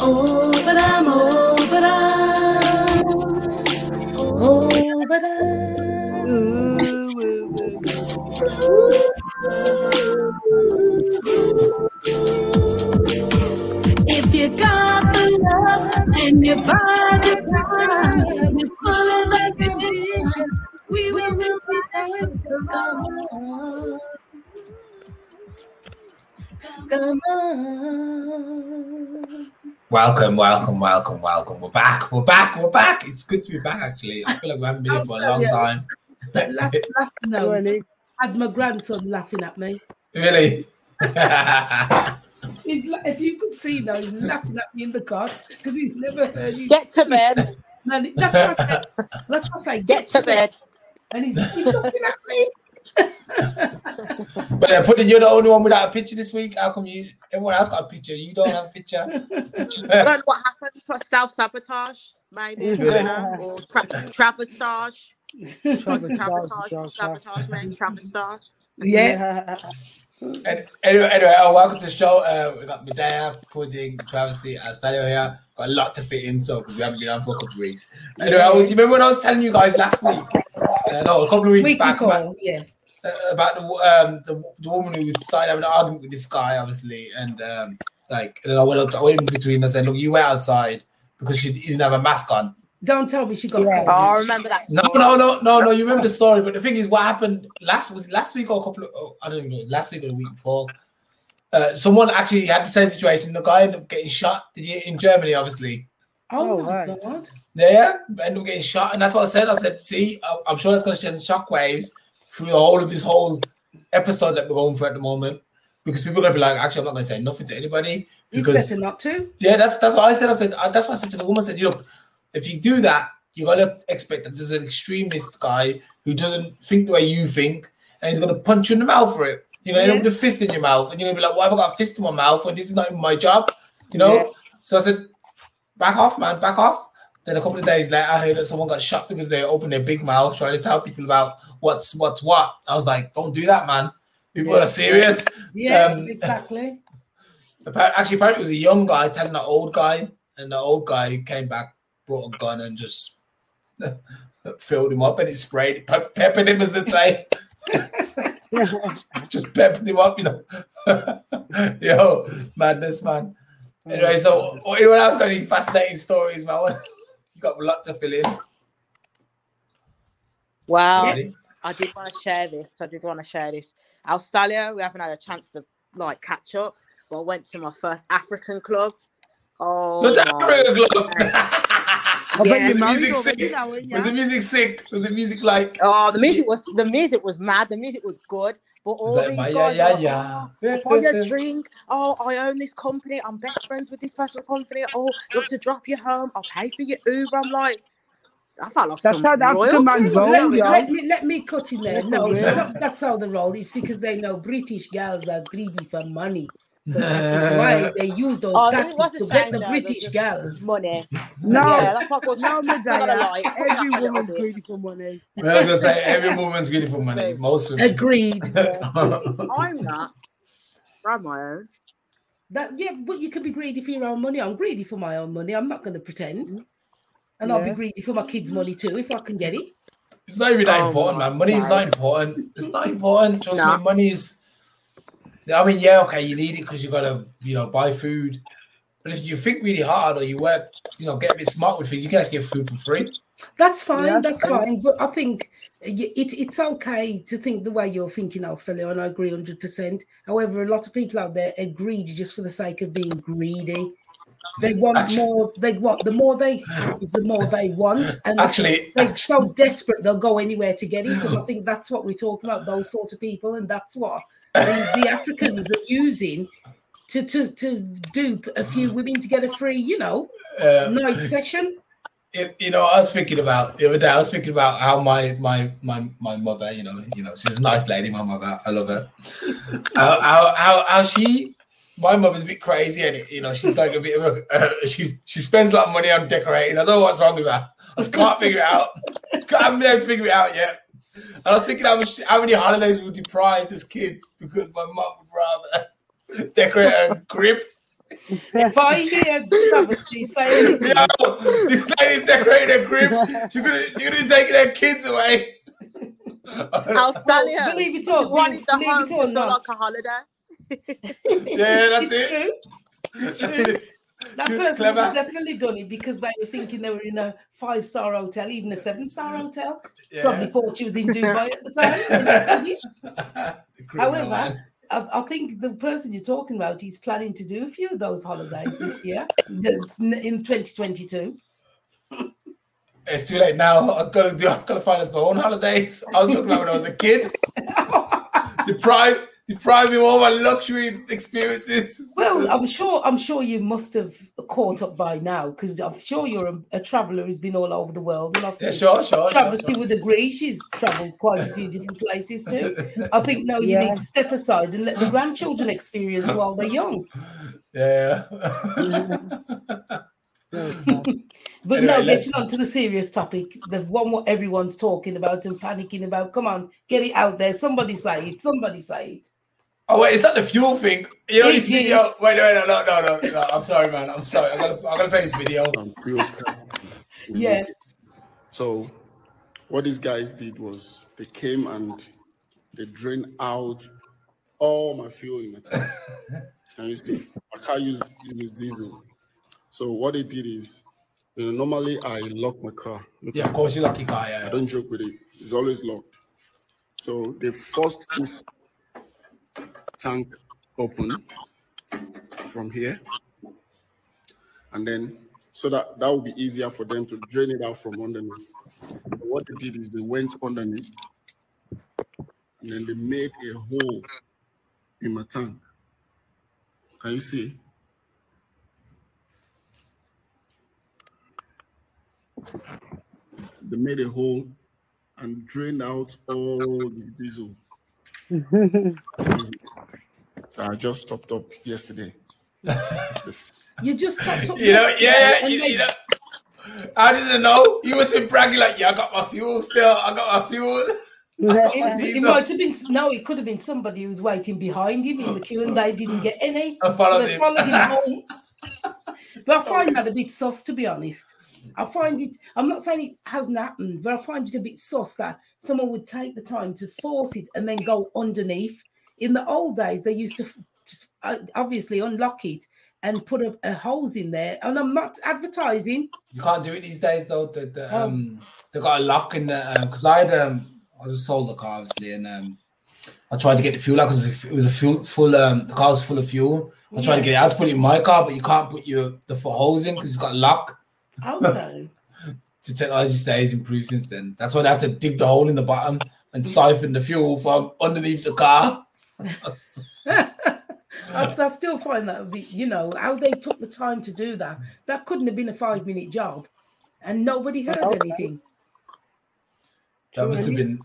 Oh, but I'm, oh, but I'm, oh, but I. If you got the love and your body pride, you're full of exhibition, we will be there. Welcome, welcome, welcome, welcome. We're back. We're back. We're back. It's good to be back. Actually, I feel like we haven't been here for a long time. Last, last note, I had my grandson laughing at me. really? He's, if you could see now, he's laughing at me in the cot because he's never heard you. Get to bed. Man, that's what I said. That's what I say. Get to bed. And he's, he's looking at me. But uh, putting you're the only one without a picture this week. How come you? Everyone else got a picture. You don't have a picture. I don't know what happened to self sabotage, maybe, Really? or tra- travestage. Sabotage, Sabotage, sabotage, man, travestage. Yeah. Anyway, anyway, uh, welcome to the show. Uh, we got Medea, Pudding, Travesty, and Stadio here. Got a lot to fit into because we haven't been on for a couple of weeks. Anyway, I was, you remember when I was telling you guys last week? Uh, no, a couple of weeks Week back about, yeah. uh, about the um the, the woman who started having an argument with this guy, obviously, and um like and then I went up, to, I went in between and said, "Look, you wait outside because she didn't have a mask on." Don't tell me she got Yeah. Oh, I remember that. No, no, no, no, no. You remember the story, but the thing is, what happened last was last week or a couple of oh, I don't know, if it was last week or the week before. Uh, someone actually had the same situation. The guy ended up getting shot. Did you in Germany, obviously? Oh, Oh, my right. God. Yeah, ended up getting shot, and that's what I said. I said, "See, I- I'm sure that's going to send shockwaves through the whole of this whole episode that we're going through at the moment, because people are going to be like, actually, I'm not going to say nothing to anybody It's because better not to. yeah, that's that's what I said. I said uh, that's what I said to the woman. I said, look, if you do that, you gotta expect that there's an extremist guy who doesn't think the way you think, and he's gonna punch you in the mouth for it. You're gonna end up with a fist in your mouth, and you're gonna be like, "Why have I got a fist in my mouth when this is not even my job?" You know. Yeah. So I said, "Back off, man, back off." Then a couple of days later, I heard that someone got shot because they opened their big mouth trying to tell people about what's what's what. I was like, "Don't do that, man. People Yeah. are serious." Yeah, Um, exactly. Appar- Actually, apparently it was a young guy telling an old guy, and the old guy came back, brought a gun, and just filled him up, and it sprayed, pe- peppered him, as they say, just peppered him up, you know. Yo, madness, man. Anyway, so anyone else got any fascinating stories, man? you got a lot to fill in. Wow. Ready? I did want to share this. I did want to share this. Australia, we haven't had a chance to like catch up, but I went to my first African club. Oh, Go to my Africa Club. Yeah, Was the music sick? Was the music sick? Was the music like? Oh, the music was the music was mad. The music was good, but all Was these that guys, yeah, are yeah, like, oh, buy a drink. Oh, I own this company. I'm best friends with this person company. Oh, do you want to drop you home? I'll pay for your Uber. I'm like, I felt like That's some how the African royalty. man Let me, let, me, let me cut in there. No, Yeah. it's not- that's how they roll. It's because they know British girls are greedy for money. So that's why they use those Oh, tactics to get the British girls. money. No, yeah, that's what goes. no, not gonna Medea. lie. it put me Every off a little woman's greedy for money. I was gonna say every woman's greedy for money. Most women. Agreed. I'm not. I'm my own. That yeah, but you can be greedy for your own money. I'm greedy for my own money. I'm not going to pretend, and I'll be greedy for my kids' money too if I can get it. It's not even that Oh important, man. Money is not important. It's not important. Trust Nah. me, money is. I mean, yeah, okay, you need it because you gotta, you know, buy food. But if you think really hard or you work, you know, get a bit smart with things, you can actually get food for free. That's fine. Yeah, that's yeah. fine. But I think it, it's okay to think the way you're thinking, Australia, and I agree 100%. However, a lot of people out there are greedy just for the sake of being greedy. They want Actu- more. They want the more they have is the more they want, and Actually, they're so desperate they'll go anywhere to get it. And I think that's what we're talking about, those sort of people, and that's what the, the Africans are using to, to to dupe a few women to get a free, you know, uh, night session. it, you know, I was thinking about the other day. I was thinking about how my my my my mother, you know, you know, she's a nice lady. My mother, I love her. how, how how how she, my mother's a bit crazy, and you know, she's like a bit of a. Uh, she she spends a lot of money on decorating. I don't know what's wrong with her. I just can't figure it out. I haven't been able to figure it out yet. And I was thinking how much, how many holidays we were deprived as kids because my mum would rather decorate a crib If I hear travesty saying Yo, this lady's decorating a crib. She's gonna, you're gonna be taking their kids away. I'll stand here. believe it or You wanted not, the believe home it to or feel not. like a holiday. yeah, that's it's it. true. It's true. That She person clever. would have definitely done it because they were thinking they were in a five star hotel, even a seven star mm. hotel. Probably thought she was in Dubai at the time. when they finished. The criminal, However. I, I think the person you're talking about is planning to do a few of those holidays this year in 2022. it's too late now. I've got to do. I've got to find us my own holidays. I was talking about when I was a kid. deprive, deprive me of all my luxury experiences. Well, I'm sure I'm sure you must have caught up by now because I'm sure you're a, a traveller who's been all over the world. And I yeah, sure, sure. sure, Travesty sure. would agree. She's travelled quite a few different places too. I think no, you Yeah. need to step aside and let the grandchildren experience while they're young. Yeah. But Anyway, no, let's- getting on to the serious topic, the one what everyone's talking about and panicking about. Come on, get it out there. Somebody say it. Somebody say it. Oh wait, is that the fuel thing? You know this video? Wait, wait, no, no, no, no, no. I'm sorry, man. I'm sorry. I'm gonna, I'm gonna play this video. um, fuel. Yeah. So, what these guys did was they came and they drained out all my fuel in my tank. and you see, I can't use use diesel. So what they did is, you know, normally I lock my car. Look Yeah, at of course you lucky car. I don't joke with it. It's always locked. So they forced this tank open from here. And then so that that would be easier for them to drain it out from underneath. But what they did is they went underneath and then they made a hole in my tank. Can you see? They made a hole and drained out all the diesel. diesel that I just topped up yesterday. You just topped up. You know, yesterday yeah, you, they- you know. I didn't know. You was been bragging like, yeah, I got my fuel still. I got my fuel. It, it might have been no, it could have been somebody who was waiting behind him in the queue and they didn't get any. I followed they him. followed him home. But I find that a bit sus, to be honest. I find it, I'm not saying it hasn't happened, but I find it a bit sus that someone would take the time to force it and then go underneath. In the old days, they used to, uh, obviously unlock it and put a, a holes in there. And I'm not advertising. You can't do it these days though. The, the Oh. um they got a lock in the because I had um I just sold the car obviously and um I tried to get the fuel out because it was a fuel full um the car was full of fuel. I tried to get it out to put it in my car, but you can't put your the foot hose in because it's got a lock. Oh no. The technology stays improved since then. That's why they had to dig the hole in the bottom and siphon the fuel from underneath the car. I, I still find that you know, how they took the time to do that. That couldn't have been a five minute job, and nobody heard anything. That must have been,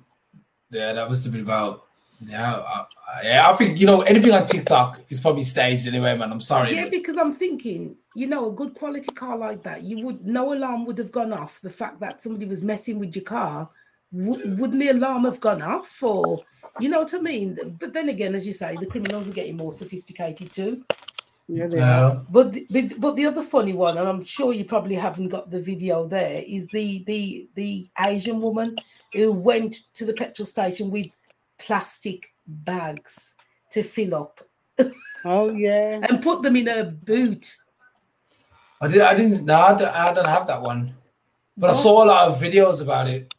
yeah, that must have been about, yeah, I, I- yeah. I think you know anything on TikTok is probably staged anyway, man. I'm sorry. Yeah, but- because I'm thinking, you know, a good quality car like that, you would no alarm would have gone off. The fact that somebody was messing with your car, w- wouldn't the alarm have gone off? Or you know what I mean? But then again, as you say, the criminals are getting more sophisticated too. Yeah, they are. But the, but- but the other funny one, and I'm sure you probably haven't got the video there, is the the the Asian woman who went to the petrol station with plastic bags to fill up Oh yeah. and put them in her boot. I did. I didn't. No, I don't, I don't have that one. But I saw a lot of videos about it.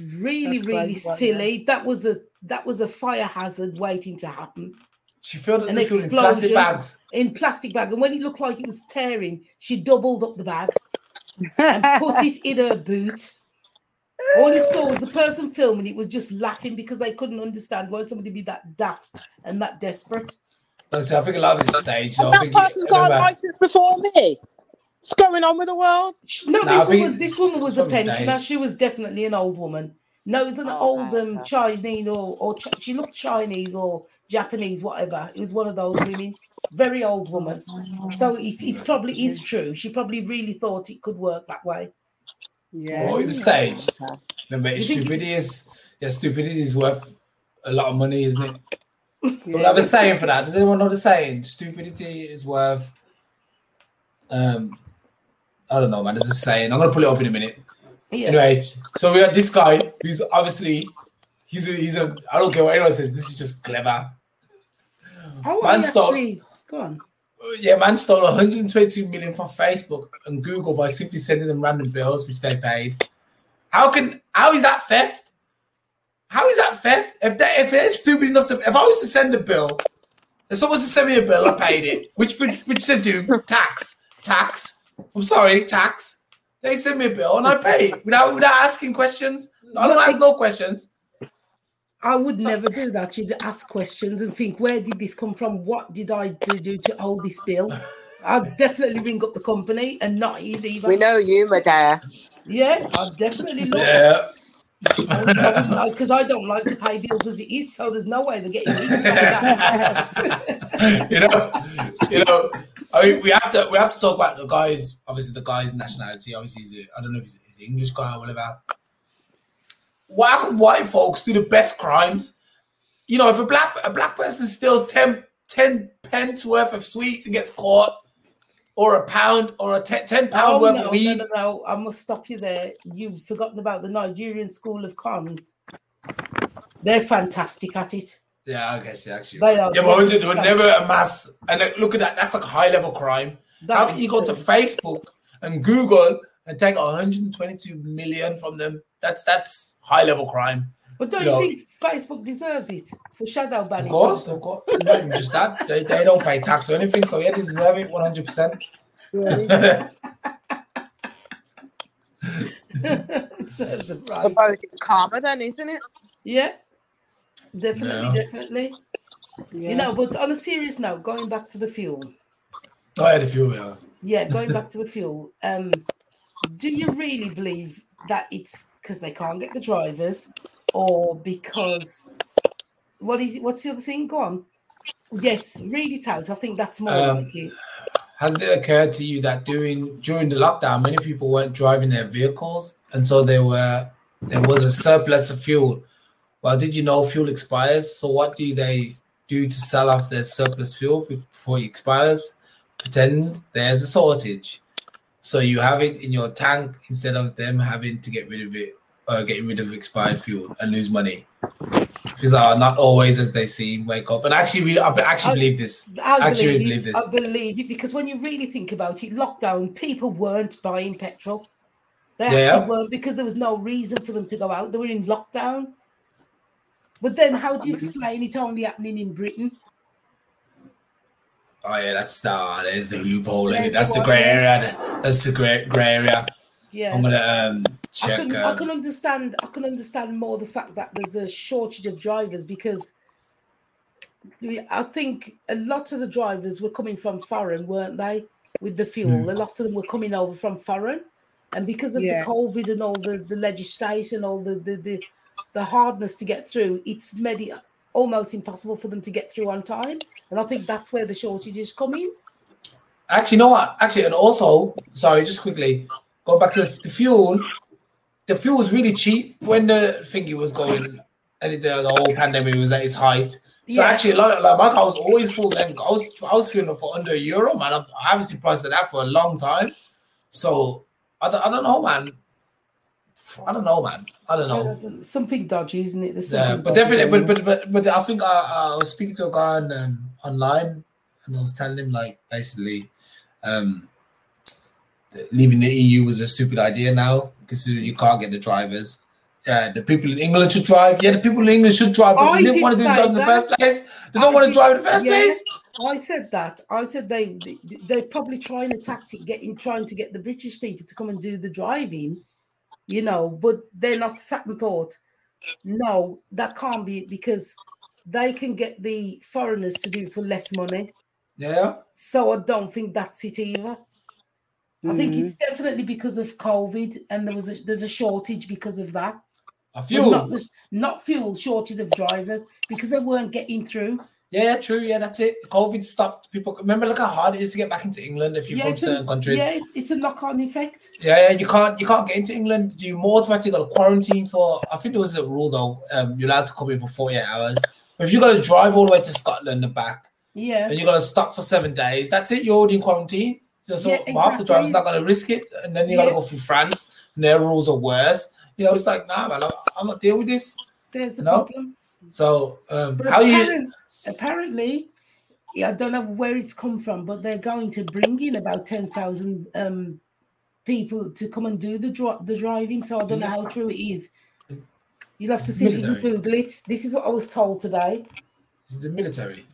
It's really That's really crazy, right, silly. That was a that was a fire hazard waiting to happen She filled An the in plastic bags. in plastic bag, and when it looked like it was tearing, she doubled up the bag and put it in her boot. All you saw was the person filming it was just laughing because they couldn't understand why somebody be that daft and that desperate. Honestly, I think a lot of it's staged. So I that think person's got a remember, license before me. What's going on with the world? No, No, I this woman, this woman was a pensioner. She was definitely an old woman. No, it was an Oh, old okay, um, okay. Chinese or or Ch- she looked Chinese or Japanese, whatever. It was one of those women, very old woman. So it, it probably is true. She probably really thought it could work that way. Yeah. Oh, it was staged. Remember, You think it stupidity is yeah, stupidity is worth a lot of money, isn't it? Don't have a saying for that. Does anyone know the saying? Stupidity is worth. Um, I don't know, man. There's a saying. I'm gonna pull it up in a minute. Yeah. Anyway, so we got this guy who's obviously he's a he's a I don't care what anyone says. This is just clever. How Man stole- actually? Go on. Yeah, man stole 122 million from Facebook and Google by simply sending them random bills which they paid. How can how is that theft? How is that theft? If they if they're stupid enough to if I was to send a bill, if someone was to send me a bill, I paid it. Which which, which they do tax tax. I'm sorry, tax. They send me a bill and I pay without without asking questions. I don't ask no questions. I would never do that. You'd ask questions and think, where did this come from? What did I do, do to hold this bill? I'd definitely ring up the company and not easy either. We know you, Medea. Yeah, I'd definitely look. Yeah. Because I don't like to pay bills as it is, so there's no way they're getting me to pay that. you know, you know. I mean, we have to we have to talk about the guys. Obviously, the guy's nationality. Obviously, he's a, I don't know if he's, he's an English guy or whatever. Why can white folks do the best crimes? You know, if a black a black person steals 10, 10 pence worth of sweets and gets caught, or a pound or a te- ten pound Oh, worth no, of weed, no, no, no, I must stop you there. You've forgotten about the Nigerian School of Cons. They're fantastic at it. Yeah, I guess yeah, actually. They are Yeah, but really they would never amass. And look at that. That's like high level crime. That How can you go to. Facebook and Google and take 122 million from them? That's that's high level crime. But don't you you, know- think Facebook deserves it for shadow Of banning? course, of course. Not just that. They, they don't pay tax or anything, so yeah, they deserve it 100. percent Yeah. Serves them suppose it's karma then, isn't it? Yeah, definitely, Yeah. definitely. yeah. You know, but on a serious note, going back to the fuel, I had a few. Yeah. yeah, going back to the fuel. Um, do you really believe that it's because they can't get the drivers, or because what is it? What's the other thing? Go on. Yes, read it out. I think that's more Um, like it. Has it occurred to you that during during the lockdown, many people weren't driving their vehicles, and so there were there was a surplus of fuel. Well, did you know fuel expires? So what do they do to sell off their surplus fuel before it expires? Pretend there's a shortage, so you have it in your tank instead of them having to get rid of it or getting rid of expired fuel and lose money. Things are uh, not always as they seem. Wake up and actually, really, I actually believe this. I actually believe, believe this. I believe it because when you really think about it, lockdown, people weren't buying petrol. They Yeah. actually weren't because there was no reason for them to go out. They were in lockdown. But then, how do you explain it only happening in Britain? Oh yeah, that's uh, there's the loophole in it. That's the grey area. That's the grey grey area. Yeah, I'm gonna um I check. can, I Um, can understand. I can understand more the fact that there's a shortage of drivers because I think a lot of the drivers were coming from foreign, weren't they? With the fuel, a lot of them were coming over from foreign, and because of Yeah. the COVID and all the the legislation, all the the the, the hardness to get through, it's made it almost impossible for them to get through on time. And I think that's where the shortages come in. actually, you know what? Actually, and also, sorry, just quickly go back to the, the fuel. The fuel was really cheap when the thingy was going, and the, the whole pandemic was at its height. So Yeah. actually, a lot of like my car was always full. Then I was I was feeling for under a euro, man. I haven't seen prices of that for a long time. So I don't, I don't know, man. I don't know, man. I don't know. Something dodgy, isn't it? Yeah, but definitely, but but but but I think I, I was speaking to a guy on, um, online, and I was telling him like basically, um, leaving the EU was a stupid idea now considering you can't get the drivers. Yeah, the people in England should drive. Yeah, the people in England should drive, but I they didn't want to do the in the first place. They don't I want to did- drive in the first yeah. place. I said that. I said they they're probably trying a tactic, getting trying to get the British people to come and do the driving, you know, but they're not sat and thought, no, that can't be because they can get the foreigners to do it for less money. Yeah, So I don't think that's it either. I think Mhm. it's definitely because of COVID and there was a, there's a shortage because of that. a few. Not, not fuel, shortage of drivers because they weren't getting through. Yeah, yeah, true. Yeah, that's it. COVID stopped people. Remember, look how hard it is to get back into England if you're from it's a- certain countries. yeah, it's, it's a knock-on effect. Yeah, yeah, you can't you can't get into England. You more automatically got to quarantine for. I think there was a rule though. Um, you're allowed to come in for 48 hours. But if you got to drive all the way to Scotland and back, Yeah. and you got to stop for seven days, that's it. You're already in quarantine. So, so Yeah, half the drivers not going to risk it, and then you got to Yeah. go through France, and their rules are worse. You know, it's like, nah, man, I'm, I'm not dealing with this. There's the No. problem. So, um, how you? Apparent- apparently, yeah, I don't know where it's come from, but they're going to bring in about ten thousand um, people to come and do the dri- the driving. So I don't know how true it is. You'll have to see if you can. Google it. This is what I was told today. This is the military.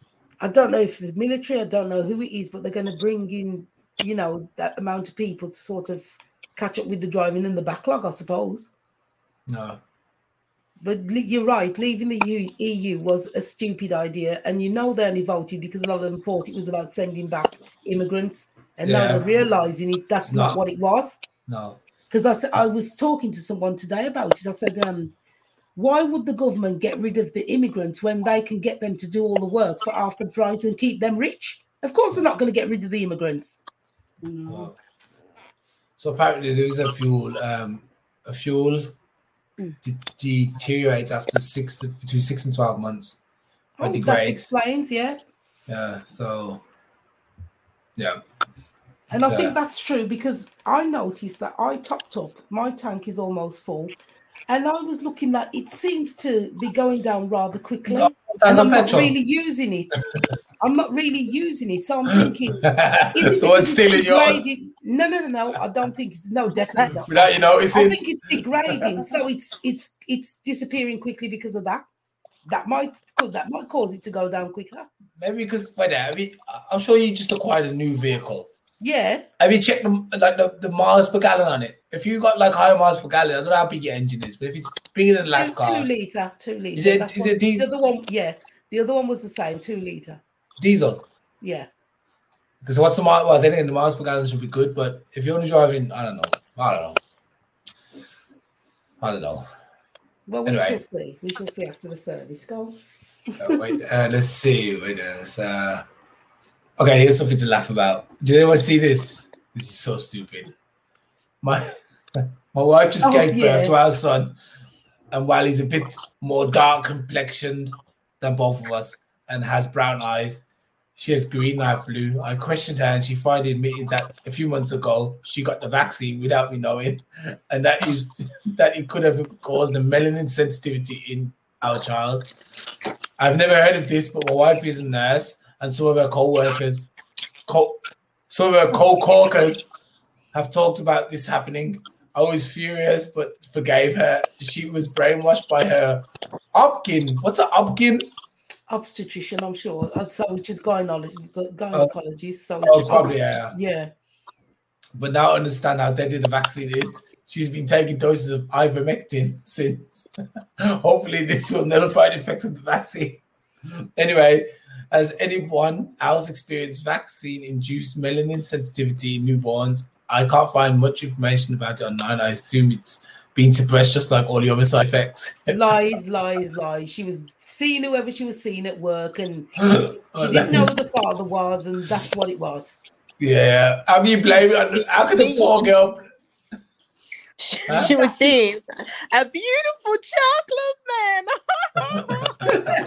I don't know if it's military. I don't know who it is, but they're going to bring in, you know, that amount of people to sort of catch up with the driving and the backlog, I suppose. No, But you're right. Leaving the EU, was a stupid idea, and you know they only voted because a lot of them thought it was about sending back immigrants, and now they're realizing it, that's not, what it was. no. Because I said I was talking to someone today about it. I said, um, why would the government get rid of the immigrants when they can get them to do all the work for half the price and keep them rich? Of course, they're not going to get rid of the immigrants. no. So apparently, there is a fuel. Um, a fuel de- deteriorates after six to, between six and twelve months. Or Oh, that degrades. explains, yeah. Yeah. So, yeah. And I think uh, that's true because I noticed that I topped up, my tank is almost full. And I was looking at it seems to be going down rather quickly. and I'm not really using it. I'm not really using it. So I'm thinking, is it so what's stealing yours? No, no, no, no. I don't think it's no, definitely not. without you noticing, I think it's degrading. So it's it's it's disappearing quickly because of that. That might that might cause it to go down quicker. Maybe because wait. I mean, I'm sure you just acquired a new vehicle. Yeah. Have you checked the, like the, the miles per gallon on it? If you got like higher miles per gallon, I don't know how big your engine is, but if it's bigger than the last two, car, two liter, two liter. Is it- That's is what- it these- The other one, yeah. The other one was the same, two liter. Diesel. Yeah. Because what's the mile? Well, then the miles per gallon should be good, but if you're only driving, I don't know. I don't know. I don't know. Well, we Anyway. shall see. We shall see after the service. Go. Uh, wait, uh, let's see. Wait, uh, uh, okay, here's something to laugh about. Did anyone see this? This is so stupid. My my wife just Oh, gave birth to our son, and while he's a bit more dark complexioned than both of us and has brown eyes, she has green, I have blue. I questioned her, and she finally admitted that a few months ago she got the vaccine without me knowing, and that is that it could have caused a melanin sensitivity in our child. I've never heard of this, but my wife is a nurse, and some of her co-workers, co- some of her co-workers have talked about this happening. I was furious, but forgave her. She was brainwashed by her obgyn. What's an obgyn? Obstetrician, I'm sure. So, which is gynecology, oh. gynecologist. So, Oh, probably, yeah. Yeah. But now I understand how deadly the vaccine is. She's been taking doses of ivermectin since. Hopefully, this will nullify the effects of the vaccine. Anyway, has anyone else experienced vaccine-induced melanin sensitivity in newborns? I can't find much information about it online. I assume it's being suppressed just like all the other side effects. Lies, lies, lies. She was seeing whoever she was seeing at work and she oh, didn't know who the father was, and that's what it was. Yeah, how can you blame it? How can the poor girl? Huh? She was seeing a beautiful chocolate man.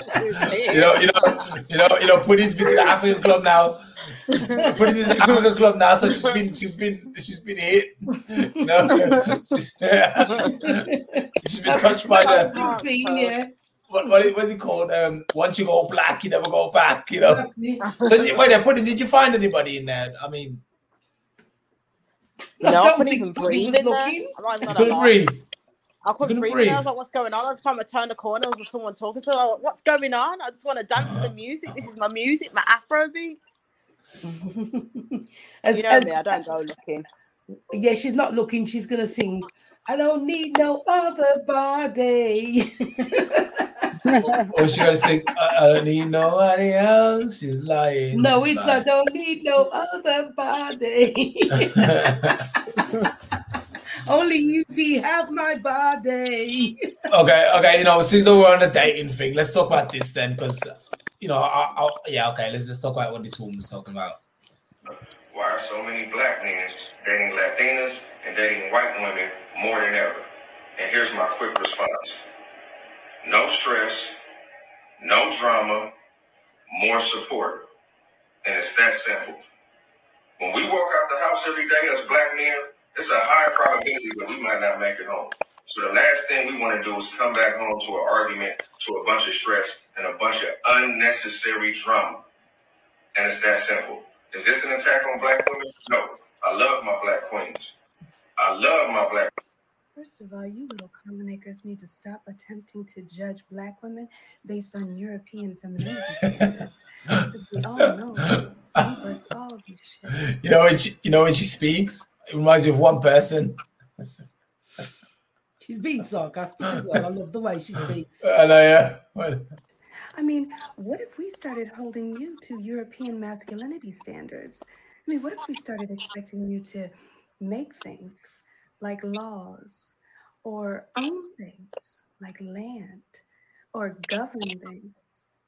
You know, you know, you know, you know. Putty's been to the African club now. Putty's in the African club now, so she's been, she's been, she's been hit. You know, she's been touched by the I've seen, yeah. What, what is, what's it called? Um, once you go black, you never go back. You know. So did- wait, there, it. did you find anybody in there? I mean, No, I don't couldn't think even breathe in there. looking. I'm not even you couldn't breathe. I couldn't couldn't breathe. breathe. I was like, "What's going on?" Every time I turned the corner, there was someone talking to me. Like, What's going on? I just want to dance to the music. This is my music, my Afro beats. as, You know as- me. I don't go looking. yeah, she's not looking. She's gonna sing. I don't need no other body. Or oh, she gonna sing? I, I don't need nobody else. She's lying. no, She's it's I don't need no other body. Only you we have my body. okay, okay. You know, since we're on the dating thing, let's talk about this then, because you know, I, I, yeah, okay. Let's let's talk about what this woman's talking about. Why are so many black men dating Latinas and dating white women more than ever? And here's my quick response. No stress, no drama, more support. And it's that simple. When we walk out the house every day as black men, it's a high probability that we might not make it home. So the last thing we want to do is come back home to an argument, to a bunch of stress, and a bunch of unnecessary drama. And it's that simple. Is this an attack on black women? No. I love my black queens. I love my black First of all, you little commonacres need to stop attempting to judge black women based on European femininity standards. Because we all know we birthed all of this shit. You know when she, you know when she speaks, it reminds me of one person. She's being sarcastic as well. I love the way she speaks. I know, yeah. Well, I mean, what if we started holding you to European masculinity standards? I mean, what if we started expecting you to make things like laws or own things like land or govern things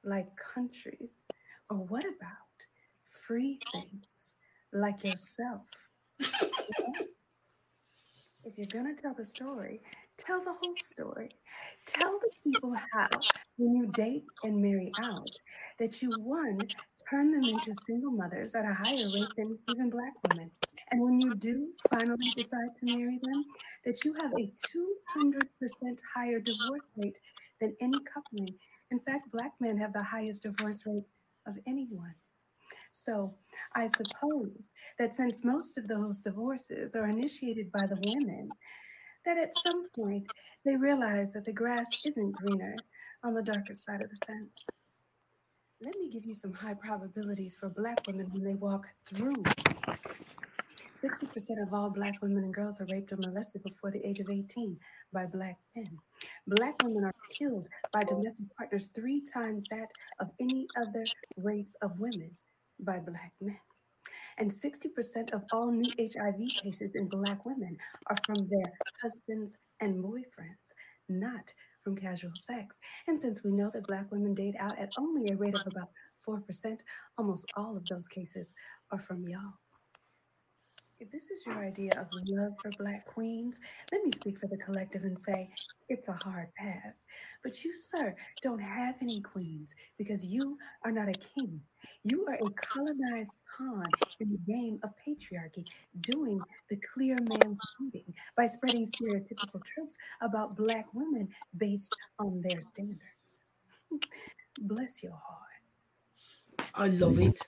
like countries? Or what about free things like yourself? If you're going to tell the story, tell the whole story. Tell the people how, when you date and marry out, that you, one, turn them into single mothers at a higher rate than even Black women. And when you do finally decide to marry them, that you have a 200% higher divorce rate than any coupling. In fact, Black men have the highest divorce rate of anyone. So I suppose that since most of those divorces are initiated by the women, that at some point they realize that the grass isn't greener on the darker side of the fence. Let me give you some high probabilities for Black women when they walk through. 60% of all Black women and girls are raped or molested before the age of 18 by Black men. Black women are killed by domestic partners three times that of any other race of women by Black men. And 60% of all new HIV cases in Black women are from their husbands and boyfriends, not from casual sex. And since we know that Black women date out at only a rate of about 4%, almost all of those cases are from y'all. If this is your idea of love for Black queens, let me speak for the collective and say it's a hard pass. But you, sir, don't have any queens because you are not a king. You are a colonized pawn in the game of patriarchy, doing the clear man's bidding by spreading stereotypical tropes about Black women based on their standards. Bless your heart. I love it.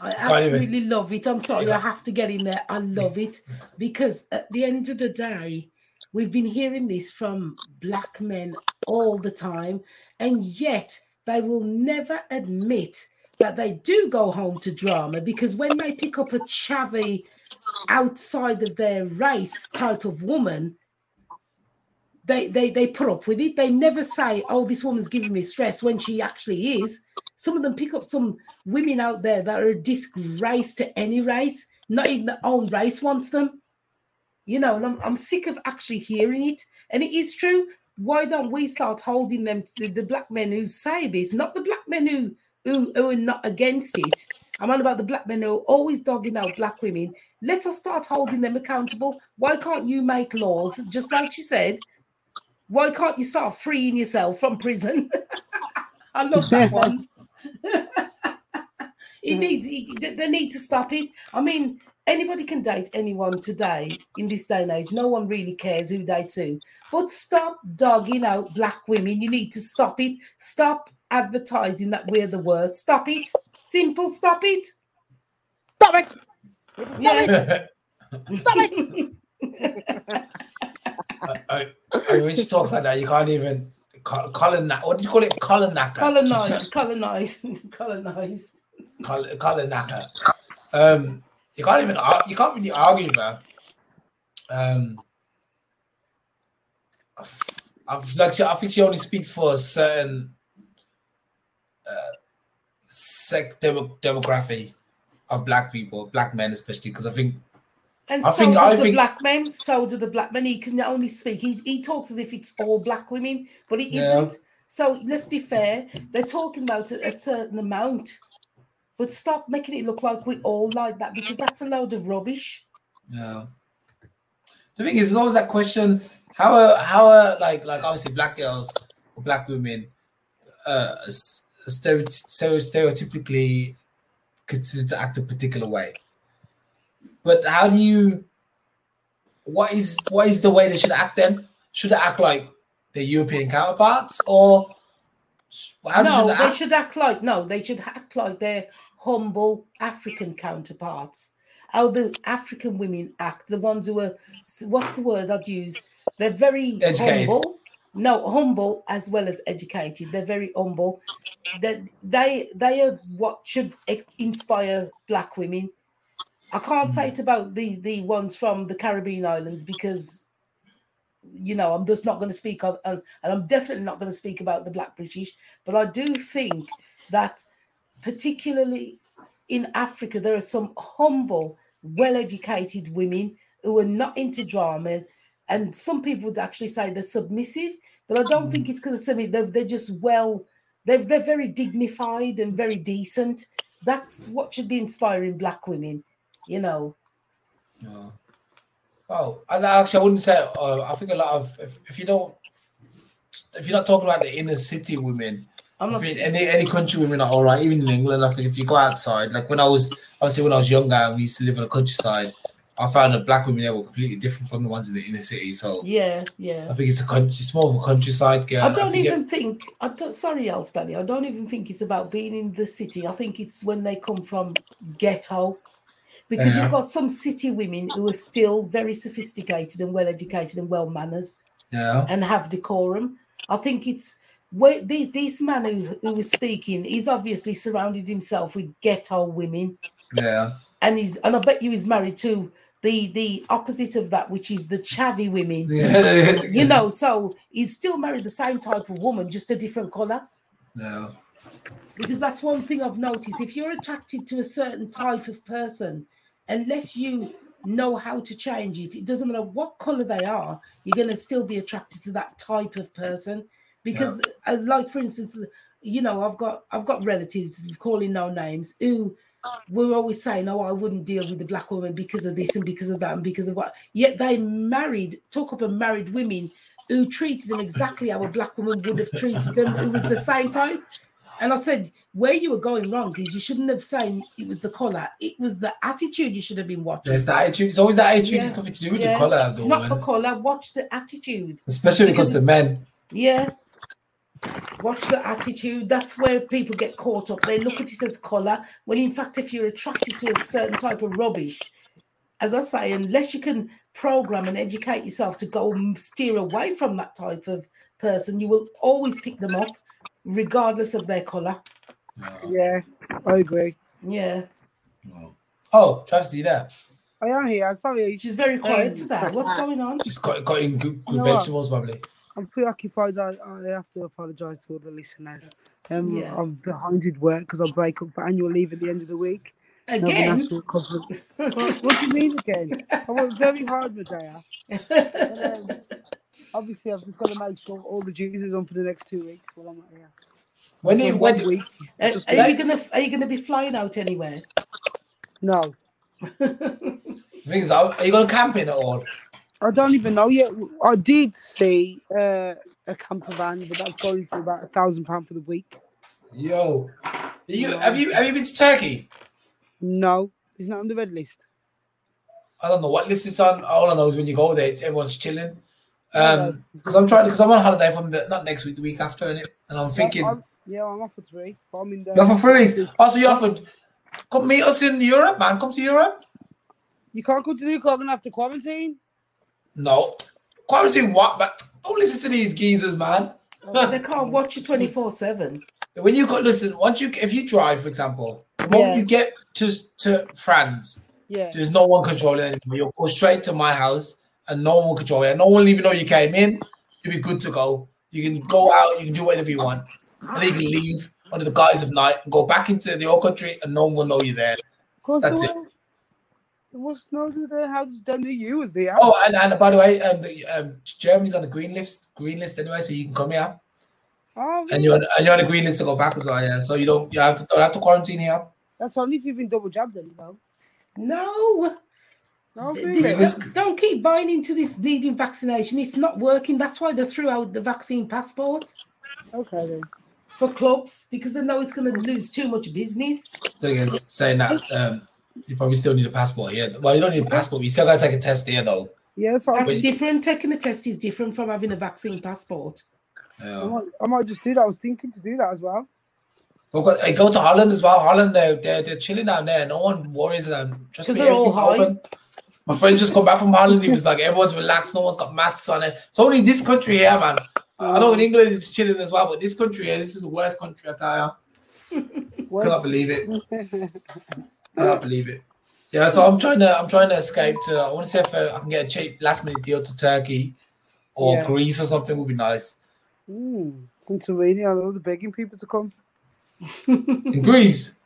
I Can't even- absolutely love it. I'm sorry, I have to get in there. I love it because at the end of the day, we've been hearing this from black men all the time, and yet they will never admit that they do go home to drama because when they pick up a chavvy outside of their race type of woman, they, they they put up with it. They never say, "Oh, this woman's giving me stress," when she actually is. Some of them pick up some women out there that are a disgrace to any race. Not even their own race wants them. You know, and I'm, I'm sick of actually hearing it. And it is true. Why don't we start holding them to the, the black men who say this, not the black men who, who who are not against it? I'm on about the black men who are always dogging out black women. Let us start holding them accountable. Why can't you make laws, just like she said? Why can't you start freeing yourself from prison? I love that one. it needs it, they need to stop it. I mean, anybody can date anyone today in this day and age. No one really cares who dates who. But stop dogging out black women. You need to stop it. Stop advertising that we're the worst. Stop it. Simple. Stop it. Stop it! Stop Yeah. it! Stop it! I, I, I mean, when she talks like that, you can't even col- colon. What did you call it? Colon colonize, colonize, colonize. Colin Um, you can't even ar- you can't really argue with her. Um, I've, I've like she, I think she only speaks for a certain uh, demo, demography of black people, black men especially, because I think And I so think- do I the think- black men. So do the black men. He can only speak. He, he talks as if it's all black women, but it Yeah. not So let's be fair. They're talking about a, a certain amount, but stop making it look like we all like that because that's a load of rubbish. Yeah. The thing is, there's always that question: how are how are like like obviously black girls or black women uh, s- stere- stere- stereotypically considered to act a particular way. But how do you? What is what is the way they should act then? Should they act like their European counterparts, or how no, should they they should act like no, they should act like their humble African counterparts. How the African women act, the ones who are what's the word I'd use? They're very Educated. humble. No, humble as well as educated. They're very humble. That they they are what should inspire black women. I can't say it about the the ones from the Caribbean islands because you know I'm just not going to speak of and, and I'm definitely not going to speak about the Black British. But I do think that particularly in Africa there are some humble, well-educated women who are not into dramas, and some people would actually say they're submissive. But I don't think it's because of something. They're, they're just well. They're, they're very dignified and very decent. That's what should be inspiring black women, you know. No. Oh, and actually, I wouldn't say. Uh, I think a lot of if, if you don't, if you're not talking about the inner city women, I'm not. any any country women are all right. Even in England, I think if you go outside, like when I was obviously when I was younger and we used to live in the countryside, I found that black women there were completely different from the ones in the inner city. So Yeah, yeah. I think it's a country, it's more of a countryside girl. I don't think it- even think. I don't, sorry, Elspelly. I don't even think it's about being in the city. I think it's when they come from ghetto, because Yeah. you've uh-huh. got some city women who are still very sophisticated and well educated and well mannered yeah, and have decorum. I think it's where this this man who, who was speaking. He's obviously surrounded himself with ghetto women, yeah, and he's and I bet you he's married to the the opposite of that, which is the chavvy women. yeah, You know, so he's still married the same type of woman, just a different color. yeah, Because that's one thing I've noticed. If you're attracted to a certain type of person, unless you know how to change it, it doesn't matter what color they are, you're going to still be attracted to that type of person. Because, uh, like for instance, you know, I've got I've got relatives calling no names who were always saying, "Oh, I wouldn't deal with the black woman because of this and because of that and because of what." Yet they married, took up and married women who treated them exactly how a black woman would have treated them. It was the same type. And I said, where you were going wrong is you shouldn't have said it was the color. It was the attitude you should have been watching. There's the attitude. It's always the attitude. Yeah. It's nothing to do with Yeah. the color the It's not the color. Watch the attitude. especially because the men. Yeah. Watch the attitude. That's where people get caught up. They look at it as color, when in fact, if you're attracted to a certain type of rubbish, as I say, unless you can program and educate yourself to go and steer away from that type of person, you will always pick them up, regardless of their color. Yeah, I agree. Yeah. Oh, Travis, are you there? I am here. Sorry, She's very quiet today. What's going on? She's got, got in good, good You know what? vegetables, probably. I'm preoccupied. I, I have to apologise to all the listeners. Um, Yeah. I'm behind with work because I break up for annual leave at the end of the week. Again? has what, what do you mean again? I work very hard, Medea. But, um, obviously, I've just got to make sure all the duties are done for the next two weeks while I'm not here. When For you one when Are, are you gonna Are you gonna be flying out anywhere? no, things are, are you going camping at all? I don't even know yet. I did see uh, a camper van, but that's going for about a thousand pound for the week. Yo, Are you have you have you been to Turkey? No, it's not on the red list. I don't know what list it's on. All I know is when you go there, everyone's chilling. Um, because I'm trying because I'm on holiday from the not next week, the week after, and I'm thinking, I'm, yeah, I'm off for three. But I'm in the, you're for three weeks. Also, oh, you offered come meet us in Europe, man. Come to Europe. You can't go to New UK. I'm gonna have to quarantine. No, quarantine what? But don't listen to these geezers, man. Oh, they can't watch you 24 7. When you got listen, once you if you drive, for example, the moment Yeah. you get to to France, Yeah. there's no one controlling anymore. You'll go straight to my house, and no one will control you. No one will even know you came in. You'll be good to go. You can go out. You can do whatever you want, and then you can leave under the guise of night and go back into the old country, and no one will know you're there. Of course That's there it. was. There was no the house done the U was there. Oh, and, and by the way, um, the, um, Germany's on the green list, green list anyway, so you can come here, Oh, and you're on, and you're on the green list to go back as well. Yeah, so you don't you have to don't have to quarantine here. That's only if you've been double jabbed, then, you know. No. No, Th- really. this- don't keep buying into this needing vaccination. It's not working. That's why they threw out the vaccine passport. Okay then. For clubs because they know it's going to lose too much business. Again, saying that um, you probably still need a passport here. Well, you don't need a passport. You still got to take a test here, though. Yeah, that's That's Wait. different. Taking a test is different from having a vaccine passport. I might, I might just do that. I was thinking to do that as well. Well, go, hey, go to Holland as well. Holland, they're, they're, they're chilling down there. No one worries them. Just 'Cause me, they're all everything's open. My friend just come back from Holland. He was like, everyone's relaxed. No one's got masks on it. It's only this country here, man. I know in England it's chilling as well, but this country here, this is the worst country, I. Well, Cannot believe it. I cannot believe it. Yeah, so I'm trying to I'm trying to escape to. I want to see if uh, I can get a cheap last minute deal to Turkey or Yeah. Greece or something would be nice. mm, Santorini, I love the begging people to come. In Greece,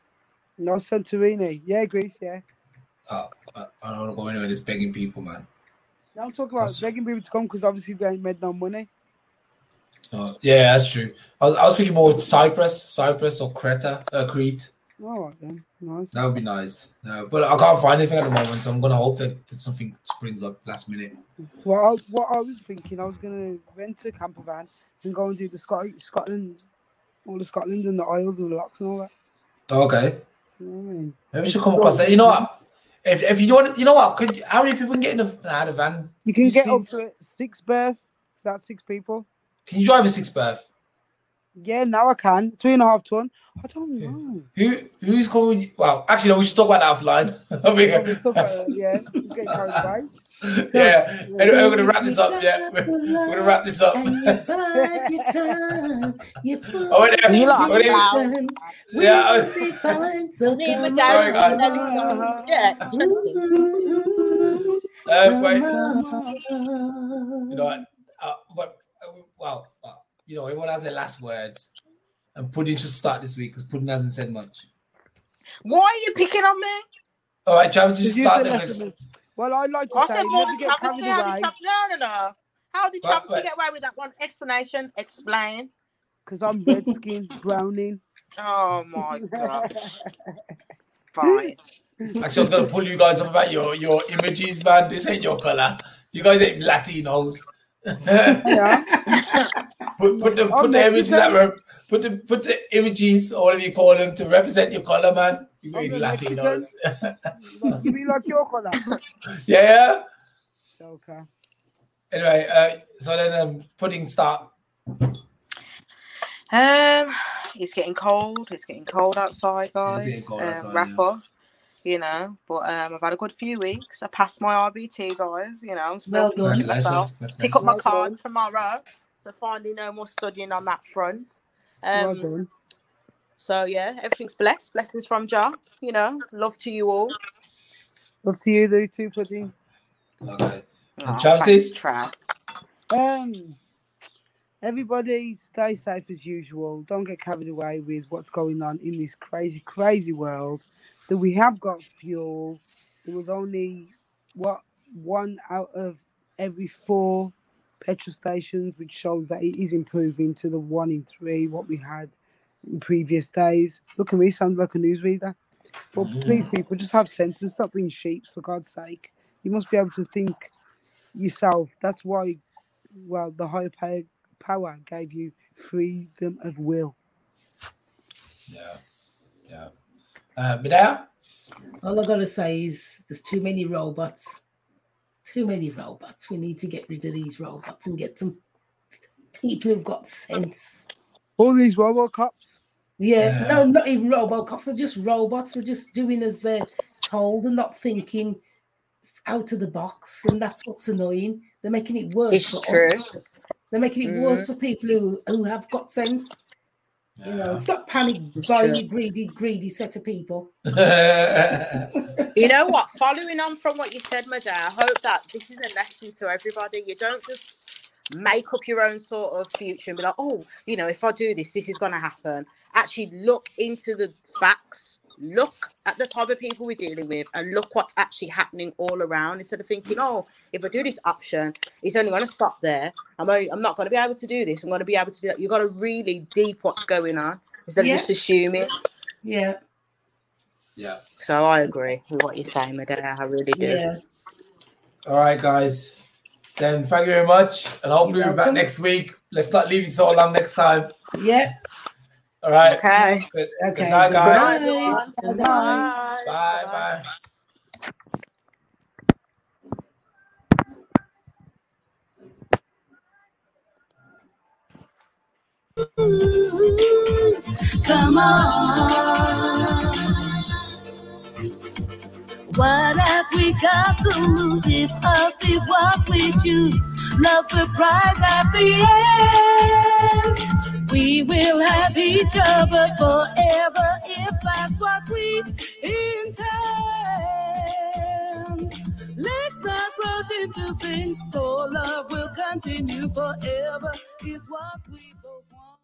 No, Santorini. Yeah, Greece, yeah. oh, I I don't want to go anywhere. That's begging people, man. Now I'm talking about That's- begging people to come because obviously they ain't made no money. Oh, yeah, that's true. I was, I was thinking more Cyprus, Cyprus or Creta, uh, Crete. All right then, nice. That would be nice. Uh, but I can't find anything at the moment, so I'm gonna hope that, that something springs up last minute. Well, I, what I was thinking, I was gonna rent a camper van and go and do the Scot- Scotland, all the Scotland and the Isles and the lochs and all that. Okay, You know I mean? maybe we should come across that. You know what? If, if you want, you know what? Could how many people can get in a, nah, the van? You can You get see- up to six berth. Is that six people? Can you drive a six berth? Yeah, now I can. Three and a half ton. I don't know. Who who's coming? with you? Well, actually, no. We should talk about that offline. I mean, yeah, you get carried away. yeah. Anyway, we're gonna wrap this up. Yeah, we're, we're gonna wrap this up. And you bide your time, you fool. Oh, wait, You lot are wait. Yeah, I- We'll be fine, so Me and my come dad, Sorry, guys. yeah, interesting. Uh, wait, you know what? Uh, but, well, uh, you know, everyone has their last words, and Pudding should start this week because Pudding hasn't said much. Why are you picking on me? All right, Travis, just Did start say then. that to 'cause- me? Well, I'd like to I say, said more than Travis. carried How did away Travis? No, no, no. How did Travis but- get away with that one? Explanation. Explain. because I'm redskin, browning. Oh my god. Fine. Actually, I was gonna pull you guys up about your your images, man. This ain't your color. You guys ain't Latinos. Yeah. put put the put the images that Mexican. rep, put the put the images or whatever you call them to represent your color, man. You I'm ain't the Latinos. Like, you mean like your color? yeah. Okay. Anyway, uh, so then um, pudding start. Um, it's getting cold. It's getting cold outside, guys. getting cold um, outside, wrap yeah. Up, you know. But um, I've had a good few weeks. I passed my RBT, guys. You know, I'm still Well thinking to myself. Congratulations. Pick up my Well card done. tomorrow. So finally, no more studying on that front. Um, done. so yeah, everything's blessed. Blessings from Jah. You know, love to you all. Love to you, though, too, Pudding. Okay. Oh, Travis thanks, did? Trav. Um, everybody stay safe as usual. Don't get carried away with what's going on in this crazy, crazy world. That we have got fuel. There was only what one out of every four petrol stations, which shows that it is improving to the one in three what we had in previous days. Look at me, sound like a newsreader. But mm-hmm. please, people, just have sense and stop being sheep for God's sake. You must be able to think yourself. That's why, well, the higher power gave you freedom of will. Yeah. Yeah. Uh, Medea? All I gotta say is there's too many robots. Too many robots. We need to get rid of these robots and get some people who've got sense. All these RoboCops. Yeah, Yeah. no, not even robocops. They're just robots. They're just doing as they're told and not thinking out of the box. And that's what's annoying. They're making it worse It's for true. us. They're making it worse for people who, who have got sense. You know, stop panic It's buying true. you greedy, greedy set of people. You know what? Following on from what you said, Madea, I hope that this is a lesson to everybody. You don't just make up your own sort of future and be like, oh, you know, if I do this, this is going to happen. Actually, look into the facts, look at the type of people we're dealing with, and look what's actually happening all around instead of thinking, oh, if I do this option, it's only going to stop there. I'm, only, I'm not going to be able to do this. I'm going to be able to do that. You've got to really deep what's going on instead Yeah. of just assuming. Yeah, yeah. So I agree with what you're saying, Madea. I really do. yeah. All right, guys. Then thank you very much. And hopefully You're we'll be back next week. Let's not leave you so long next time. Yeah. All right. Okay. Good, Okay. good night, Good guys. night. Good night. Bye. Bye. Come on. What have we got to lose if us is what we choose? Love's the prize at the end. We will have each other forever if that's what we intend. Let's not rush into things, so love will continue forever is what we both want.